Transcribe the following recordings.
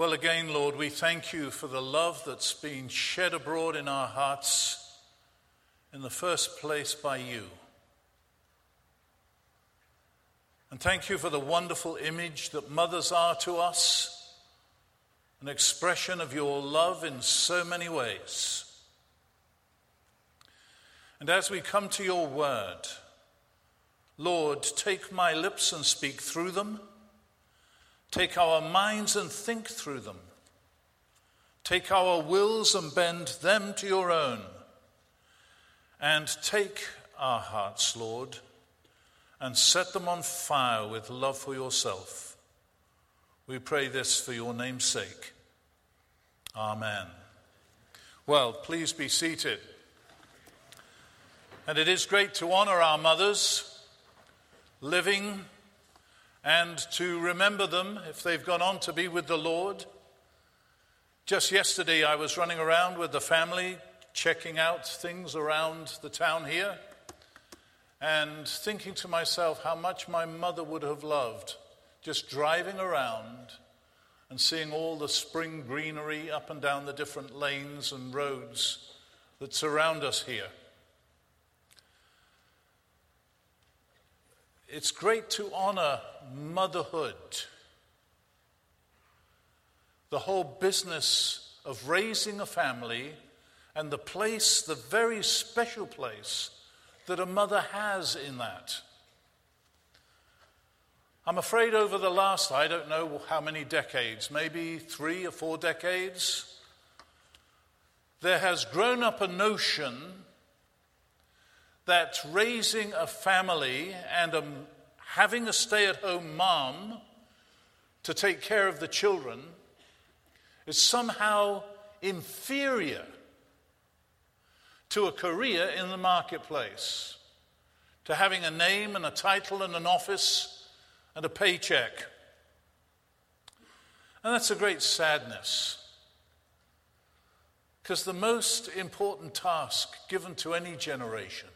Well, again, Lord, we thank you for the love that's been shed abroad in our hearts, in the first place by you. And thank you for the wonderful image that mothers are to us, an expression of your love in so many ways. And as we come to your word, Lord, take my lips and speak through them. Take our minds and think through them. Take our wills and bend them to your own. And take our hearts, Lord, and set them on fire with love for yourself. We pray this for your name's sake. Amen. Well, please be seated. And it is great to honor our mothers, living and to remember them if they've gone on to be with the Lord. Just yesterday, I was running around with the family, checking out things around the town here, and thinking to myself how much my mother would have loved just driving around and seeing all the spring greenery up and down the different lanes and roads that surround us here. It's great to honor motherhood. The whole business of raising a family and the place, the very special place that a mother has in that. I'm afraid over the last, I don't know how many decades, maybe three or four decades, there has grown up a notion that raising a family and a, having a stay at home mom to take care of the children is somehow inferior to a career in the marketplace, to having a name and a title and an office and a paycheck. And that's a great sadness. Because the most important task given to any generation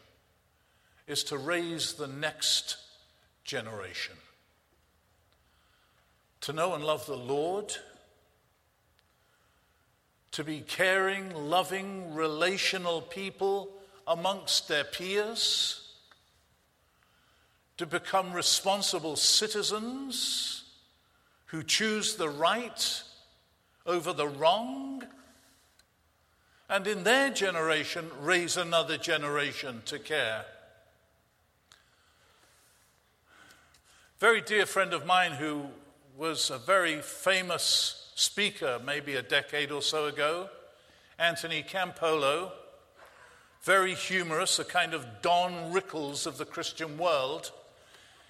is to raise the next generation. To know and love the Lord, to be caring, loving, relational people amongst their peers, to become responsible citizens who choose the right over the wrong, and in their generation raise another generation to care. Very dear friend of mine who was a very famous speaker maybe a decade or so ago, Anthony Campolo, very humorous, a kind of Don Rickles of the Christian world.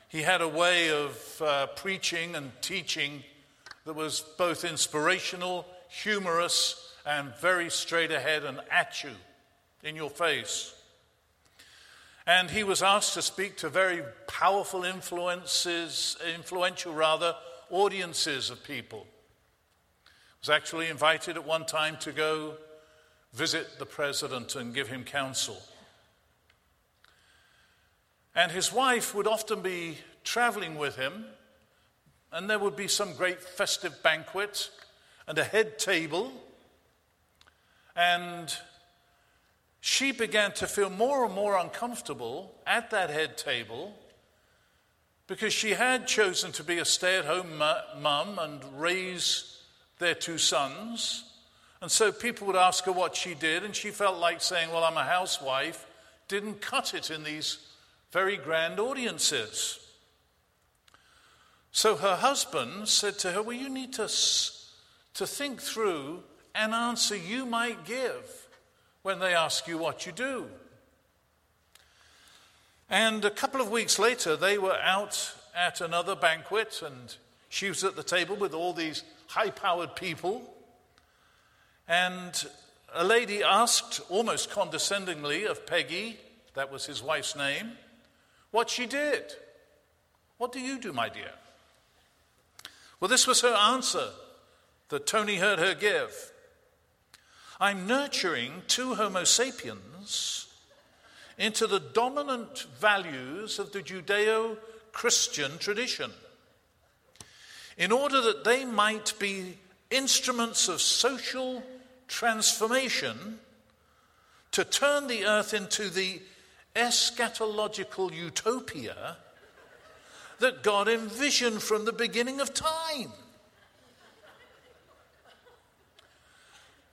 He had a way of uh, preaching and teaching that was both inspirational, humorous, and very straight ahead and at you, in your face. And he was asked to speak to very powerful influences, influential rather, audiences of people. Was actually invited at one time to go visit the president and give him counsel. And his wife would often be traveling with him, and there would be some great festive banquet and a head table. And she began to feel more and more uncomfortable at that head table because she had chosen to be a stay at home mum and raise their two sons. And so people would ask her what she did, and she felt like saying, Well, I'm a housewife, didn't cut it in these very grand audiences. So her husband said to her, Well, you need to, to think through an answer you might give when they ask you what you do. And a couple of weeks later, they were out at another banquet, and she was at the table with all these high powered people. And a lady asked, almost condescendingly, of Peggy, that was his wife's name, what she did. What do you do, my dear? Well, this was her answer that Tony heard her give. I'm nurturing two Homo sapiens into the dominant values of the Judeo Christian tradition in order that they might be instruments of social transformation to turn the earth into the eschatological utopia that God envisioned from the beginning of time.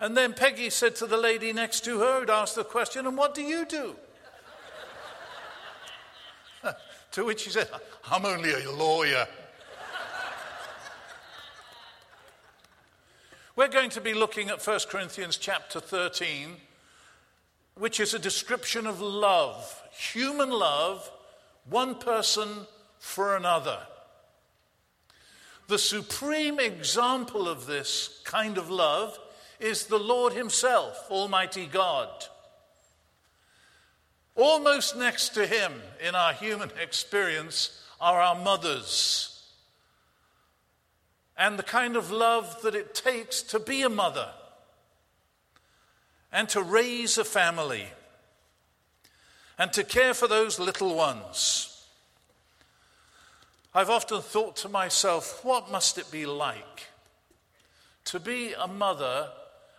And then Peggy said to the lady next to her who'd asked the question, And what do you do? to which she said, I'm only a lawyer. We're going to be looking at 1 Corinthians chapter 13, which is a description of love, human love, one person for another. The supreme example of this kind of love is the Lord Himself, Almighty God. Almost next to Him in our human experience are our mothers and the kind of love that it takes to be a mother and to raise a family and to care for those little ones. I've often thought to myself, what must it be like to be a mother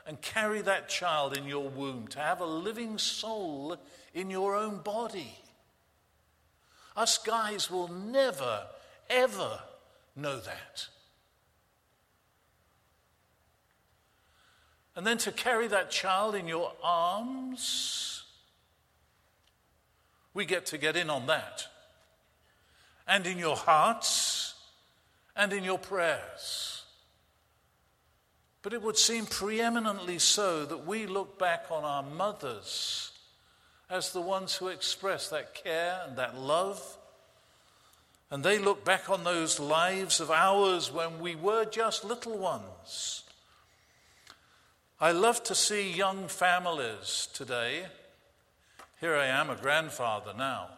and carry that child in your womb, to have a living soul in your own body? Us guys will never, ever know that. And then to carry that child in your arms, we get to get in on that. And in your hearts and in your prayers. But it would seem preeminently so that we look back on our mothers as the ones who express that care and that love. And they look back on those lives of ours when we were just little ones I love to see young families today. Here I am, a grandfather now.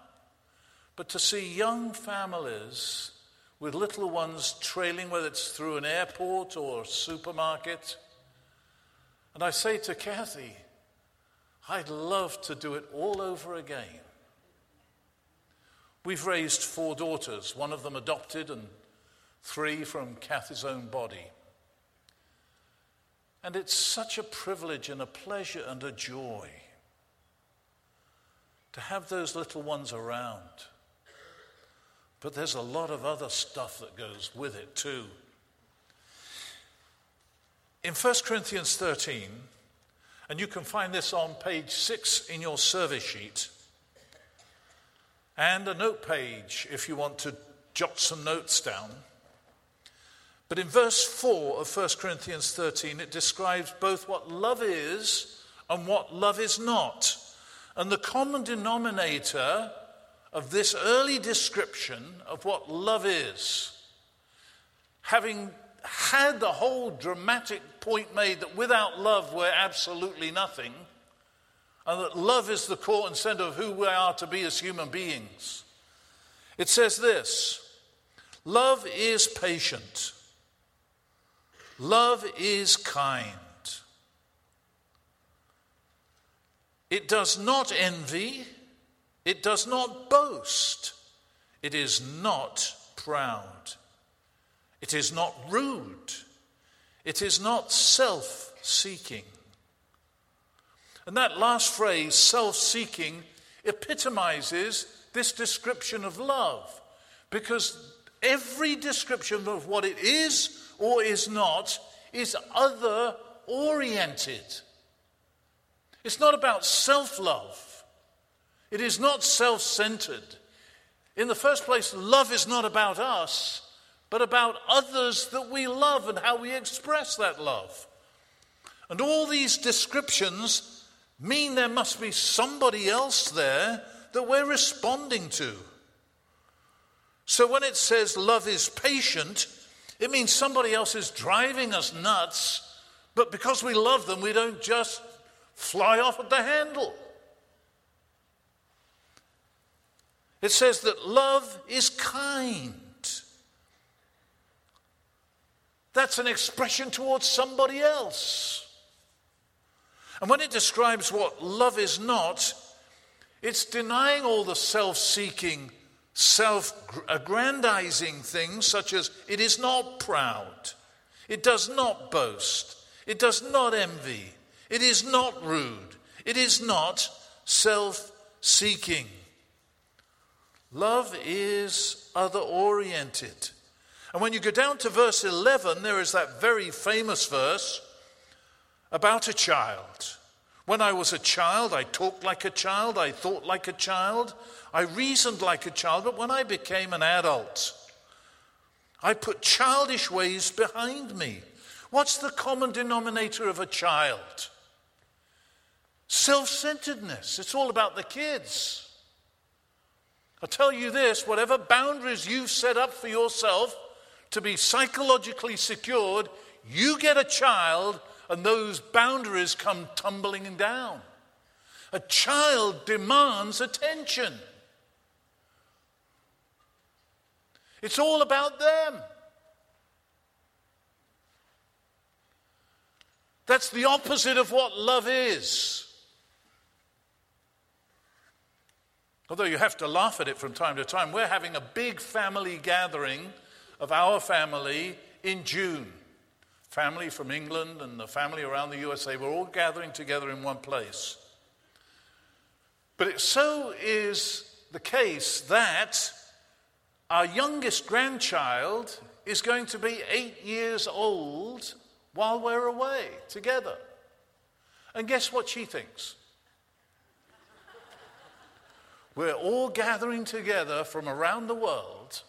But to see young families with little ones trailing, whether it's through an airport or a supermarket. And I say to Kathy, I'd love to do it all over again. We've raised four daughters, one of them adopted, and three from Kathy's own body. And it's such a privilege and a pleasure and a joy to have those little ones around. But there's a lot of other stuff that goes with it too. In 1 Corinthians 13, and you can find this on page 6 in your service sheet, and a note page if you want to jot some notes down. But in verse 4 of 1 Corinthians 13, it describes both what love is and what love is not. And the common denominator of this early description of what love is, having had the whole dramatic point made that without love we're absolutely nothing, and that love is the core and center of who we are to be as human beings, it says this Love is patient. Love is kind. It does not envy. It does not boast. It is not proud. It is not rude. It is not self seeking. And that last phrase, self seeking, epitomizes this description of love because every description of what it is or is not is other oriented. It's not about self love, it is not self centered. In the first place, love is not about us, but about others that we love and how we express that love. And all these descriptions mean there must be somebody else there that we're responding to. So when it says love is patient, it means somebody else is driving us nuts, but because we love them, we don't just fly off at the handle. It says that love is kind. That's an expression towards somebody else. And when it describes what love is not, it's denying all the self seeking self aggrandizing things such as it is not proud, It does not boast. It does not envy. It is not rude. It is not self seeking. Love is other oriented. And when you go down to verse 11, there is that very famous verse about a child. When I was a child, I talked like a child, I thought like a child, I reasoned like a child, but when I became an adult, I put childish ways behind me. What's the common denominator of a child? Self centeredness. It's all about the kids. I tell you this whatever boundaries you've set up for yourself to be psychologically secured, you get a child and those boundaries come tumbling down. A child demands attention. It's all about them. That's the opposite of what love is. Although you have to laugh at it from time to time, we're having a big family gathering of our family in June. Family from England and the family around the USA, we're all gathering together in one place. But it so is the case that our youngest grandchild is going to be eight years old while we're away together. And guess what she thinks? We're all gathering together from around the world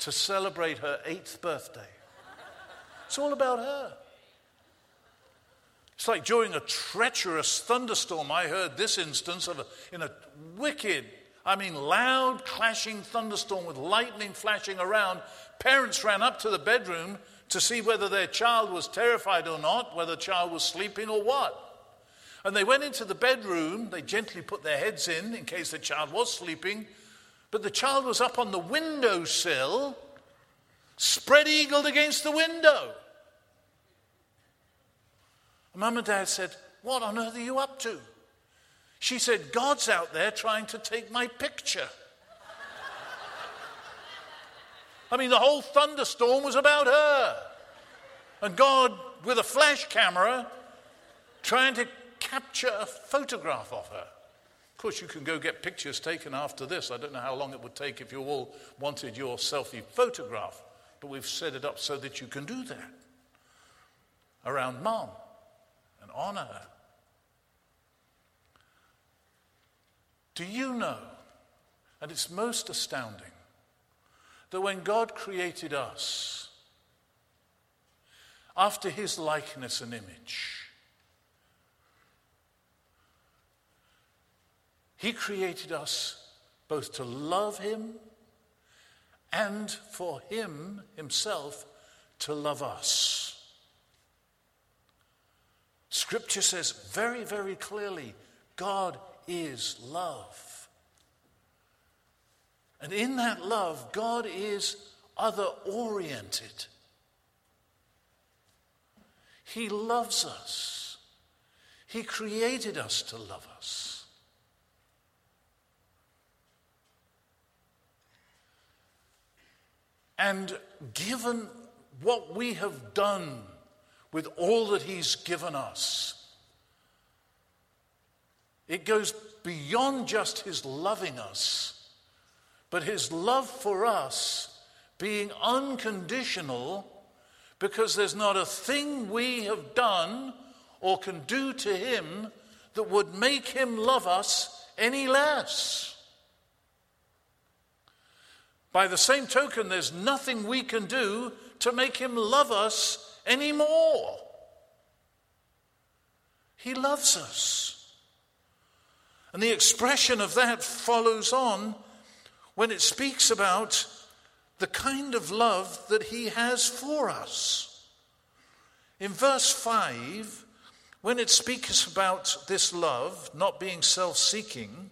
to celebrate her eighth birthday. It's all about her. It's like during a treacherous thunderstorm, I heard this instance of a, in a wicked, I mean loud clashing thunderstorm with lightning flashing around. Parents ran up to the bedroom to see whether their child was terrified or not, whether the child was sleeping or what. And they went into the bedroom. They gently put their heads in in case the child was sleeping. But the child was up on the windowsill, spread eagled against the window. Mum and Dad said, What on earth are you up to? She said, God's out there trying to take my picture. I mean, the whole thunderstorm was about her. And God, with a flash camera, trying to capture a photograph of her. Of course, you can go get pictures taken after this. I don't know how long it would take if you all wanted your selfie photograph, but we've set it up so that you can do that around mom and honor her. Do you know, and it's most astounding, that when God created us after his likeness and image, He created us both to love Him and for Him Himself to love us. Scripture says very, very clearly God is love. And in that love, God is other oriented. He loves us. He created us to love us. And given what we have done with all that He's given us, it goes beyond just His loving us, but His love for us being unconditional because there's not a thing we have done or can do to Him that would make Him love us any less. By the same token, there's nothing we can do to make him love us anymore. He loves us. And the expression of that follows on when it speaks about the kind of love that he has for us. In verse 5, when it speaks about this love not being self seeking,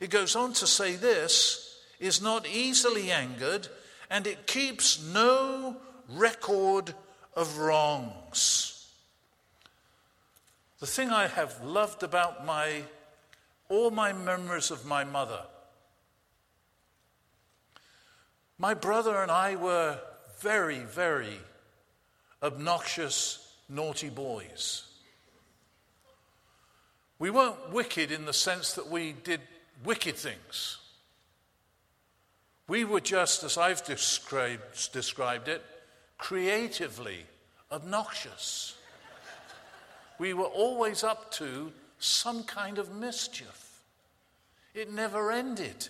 it goes on to say this is not easily angered, and it keeps no record of wrongs. The thing I have loved about my all my memories of my mother. My brother and I were very, very obnoxious, naughty boys. We weren't wicked in the sense that we did wicked things. We were just, as I've described, described it, creatively obnoxious. We were always up to some kind of mischief. It never ended.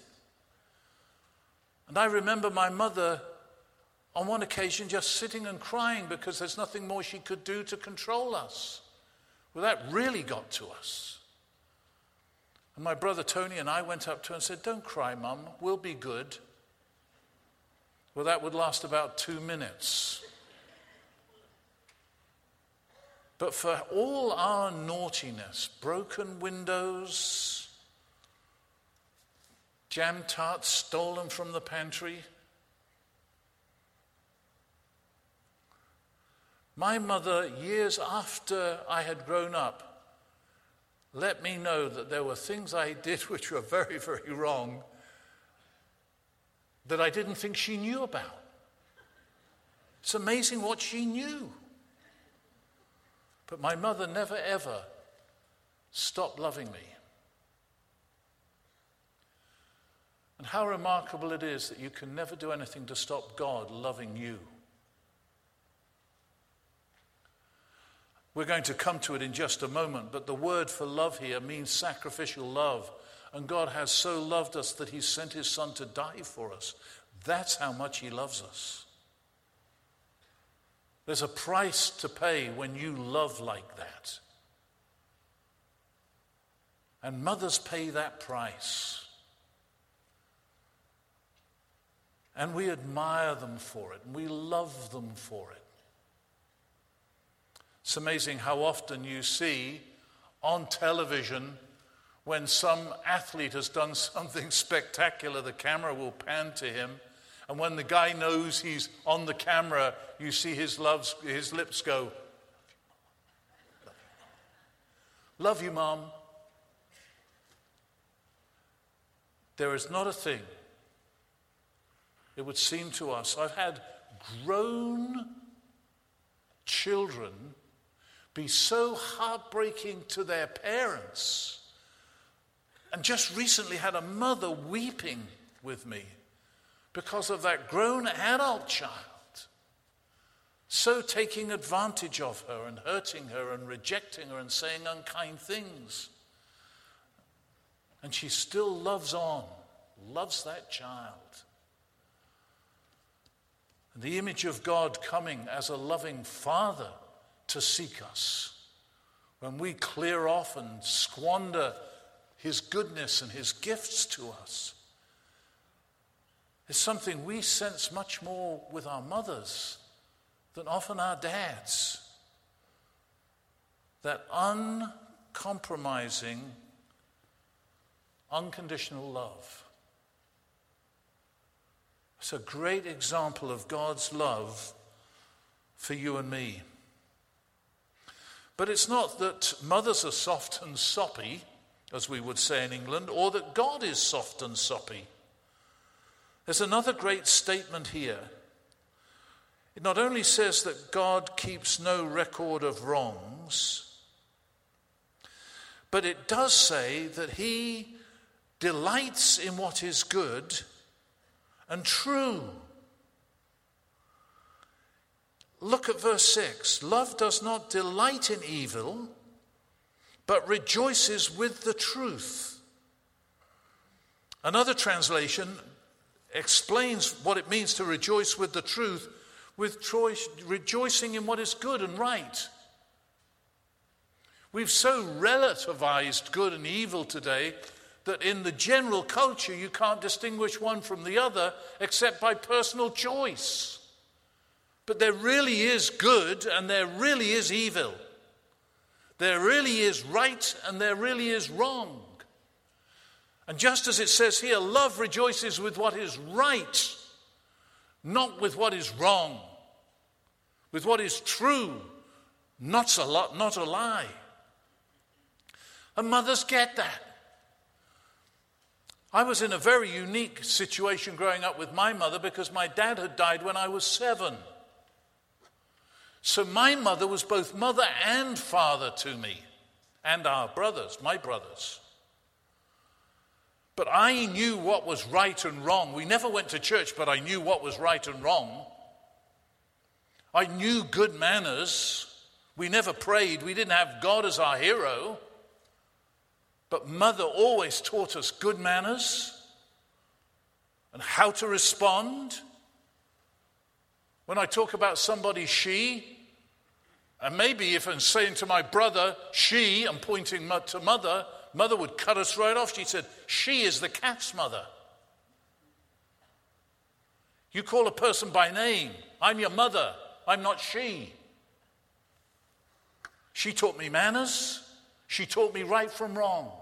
And I remember my mother on one occasion just sitting and crying because there's nothing more she could do to control us. Well, that really got to us. And my brother Tony and I went up to her and said, Don't cry, Mum, we'll be good. Well, that would last about two minutes. But for all our naughtiness, broken windows, jam tarts stolen from the pantry, my mother, years after I had grown up, let me know that there were things I did which were very, very wrong that I didn't think she knew about. It's amazing what she knew. But my mother never ever stopped loving me. And how remarkable it is that you can never do anything to stop God loving you. We're going to come to it in just a moment, but the word for love here means sacrificial love. And God has so loved us that He sent His Son to die for us. That's how much He loves us. There's a price to pay when you love like that. And mothers pay that price. And we admire them for it, and we love them for it. It's amazing how often you see on television when some athlete has done something spectacular, the camera will pan to him. And when the guy knows he's on the camera, you see his, loves, his lips go, Love you, Mom. There is not a thing, it would seem to us. I've had grown children be so heartbreaking to their parents. And just recently had a mother weeping with me because of that grown adult child so taking advantage of her and hurting her and rejecting her and saying unkind things. And she still loves on, loves that child. And the image of God coming as a loving father to seek us. When we clear off and squander His goodness and His gifts to us, is something we sense much more with our mothers than often our dads. That uncompromising, unconditional love. It's a great example of God's love for you and me. But it's not that mothers are soft and soppy, as we would say in England, or that God is soft and soppy. There's another great statement here. It not only says that God keeps no record of wrongs, but it does say that He delights in what is good and true. Look at verse 6. Love does not delight in evil, but rejoices with the truth. Another translation explains what it means to rejoice with the truth, with rejoicing in what is good and right. We've so relativized good and evil today that in the general culture you can't distinguish one from the other except by personal choice. But there really is good and there really is evil. There really is right and there really is wrong. And just as it says here, love rejoices with what is right, not with what is wrong, with what is true, not a, lot, not a lie. And mothers get that. I was in a very unique situation growing up with my mother because my dad had died when I was seven. So my mother was both mother and father to me, and our brothers, my brothers. But I knew what was right and wrong. We never went to church, but I knew what was right and wrong. I knew good manners. We never prayed. We didn't have God as our hero. But mother always taught us good manners and how to respond. When I talk about somebody, she, and maybe if I'm saying to my brother, she, I'm pointing to mother, mother would cut us right off. She said, She is the cat's mother. You call a person by name. I'm your mother. I'm not she. She taught me manners. She taught me right from wrong.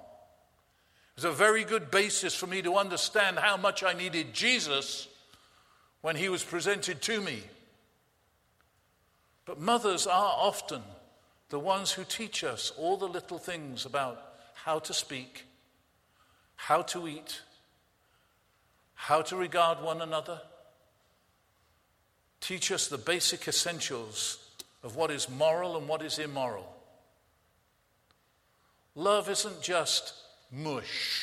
It was a very good basis for me to understand how much I needed Jesus when he was presented to me. But mothers are often the ones who teach us all the little things about how to speak, how to eat, how to regard one another. Teach us the basic essentials of what is moral and what is immoral. Love isn't just mush.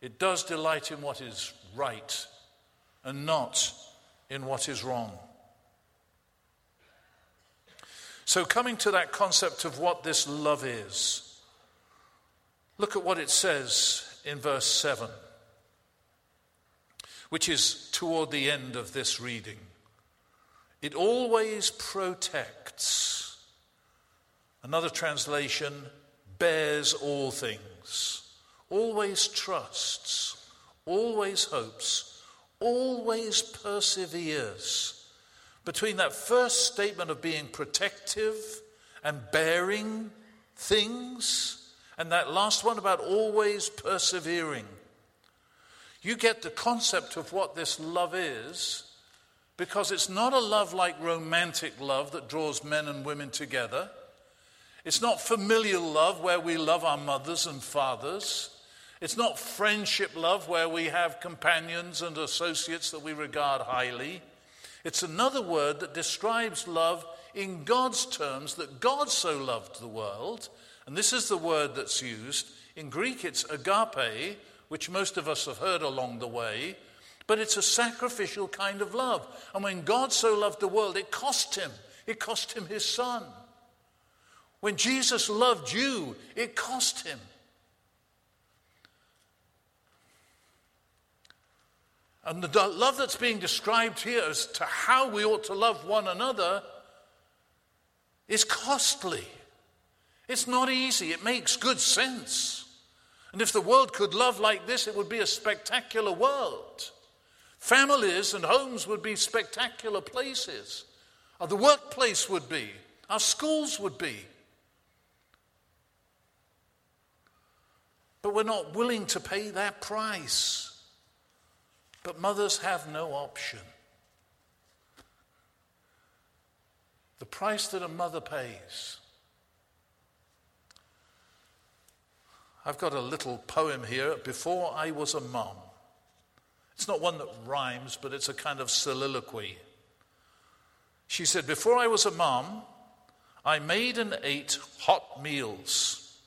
It does delight in what is right and not in what is wrong. So, coming to that concept of what this love is, look at what it says in verse 7, which is toward the end of this reading. It always protects. Another translation bears all things, always trusts, always hopes, always perseveres between that first statement of being protective and bearing things and that last one about always persevering. You get the concept of what this love is because it's not a love like romantic love that draws men and women together. It's not familial love where we love our mothers and fathers. It's not friendship love where we have companions and associates that we regard highly. It's another word that describes love in God's terms that God so loved the world. And this is the word that's used. In Greek, it's agape, which most of us have heard along the way. But it's a sacrificial kind of love. And when God so loved the world, it cost him. It cost him his son. When Jesus loved you, it cost him. And the love that's being described here as to how we ought to love one another is costly. It's not easy. It makes good sense. And if the world could love like this, it would be a spectacular world. Families and homes would be spectacular places. Or the workplace would be. Our schools would be. But we're not willing to pay that price. But mothers have no option. The price that a mother pays. I've got a little poem here, Before I Was a Mom. It's not one that rhymes, but it's a kind of soliloquy. She said, Before I was a mom, I made and ate hot meals.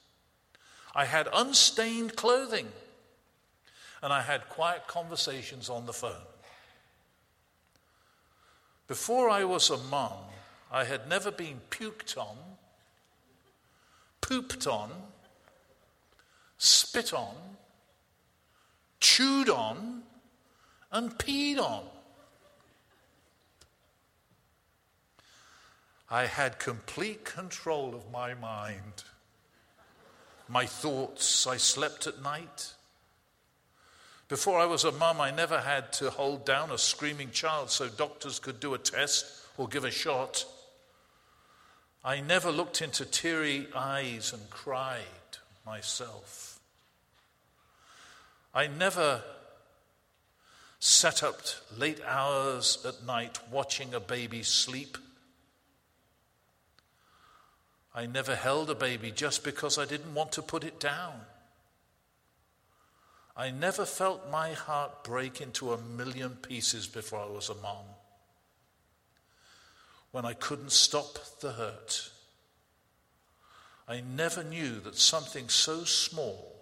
I had unstained clothing and I had quiet conversations on the phone. Before I was a mom, I had never been puked on, pooped on, spit on, chewed on, and peed on. I had complete control of my mind, my thoughts. I slept at night. Before I was a mum, I never had to hold down a screaming child so doctors could do a test or give a shot. I never looked into teary eyes and cried myself. I never sat up late hours at night watching a baby sleep. I never held a baby just because I didn't want to put it down. I never felt my heart break into a million pieces before I was a mom. when I couldn't stop the hurt. I never knew that something so small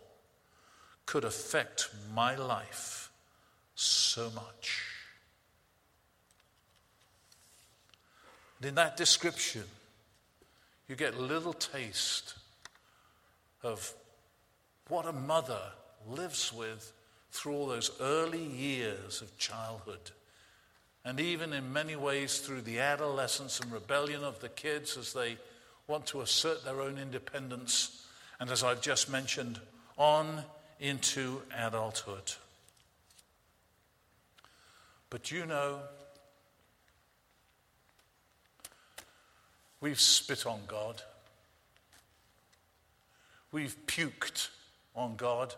could affect my life so much. And in that description, you get a little taste of what a mother lives with through all those early years of childhood. And even in many ways through the adolescence and rebellion of the kids as they want to assert their own independence. And as I've just mentioned, on into adulthood. But you know, we've spit on God. We've puked on God.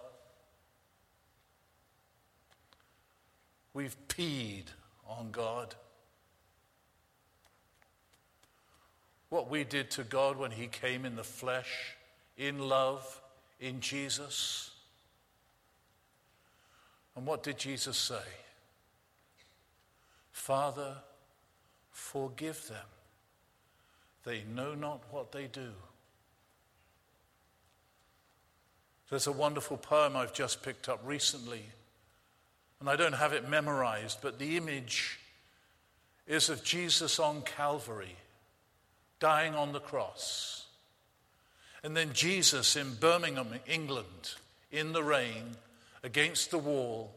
We've peed on God. What we did to God when He came in the flesh, in love, in Jesus. And what did Jesus say? Father, forgive them. They know not what they do. There's a wonderful poem I've just picked up recently, and I don't have it memorized, but the image is of Jesus on Calvary, dying on the cross. And then Jesus in Birmingham, England, in the rain, against the wall,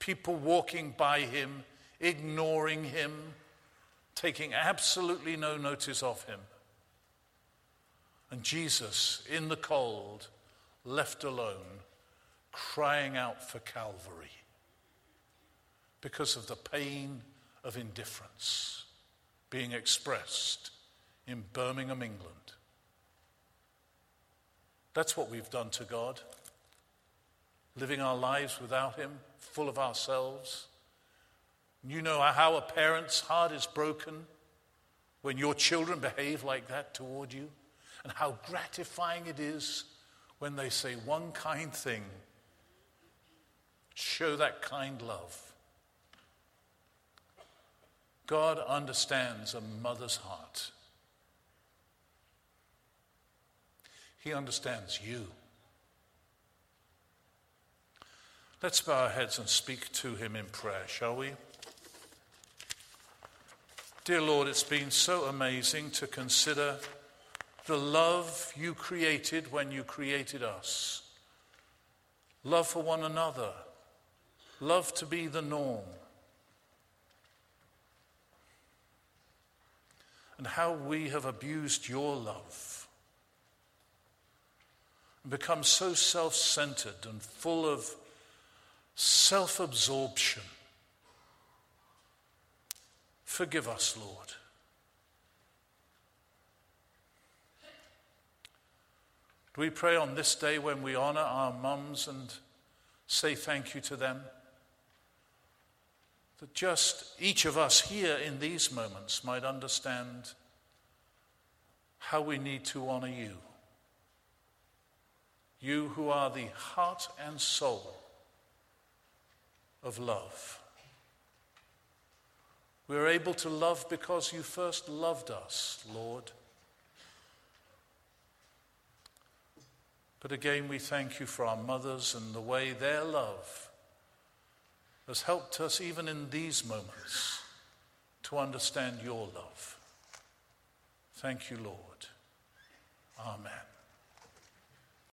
people walking by him, ignoring him, taking absolutely no notice of him. And Jesus in the cold, left alone, crying out for Calvary because of the pain of indifference being expressed in Birmingham, England. That's what we've done to God, living our lives without Him, full of ourselves. You know how a parent's heart is broken when your children behave like that toward you, and how gratifying it is when they say one kind thing, show that kind love. God understands a mother's heart. He understands you. Let's bow our heads and speak to him in prayer, shall we? Dear Lord, it's been so amazing to consider the love you created when you created us. Love for one another. Love to be the norm. And how we have abused your love and become so self centered and full of self absorption. Forgive us, Lord. Do we pray on this day when we honor our mums and say thank you to them? That just each of us here in these moments might understand how we need to honor you. You who are the heart and soul of love. We're able to love because you first loved us, Lord. But again, we thank you for our mothers and the way their love has helped us, even in these moments, to understand your love. Thank you, Lord. Amen.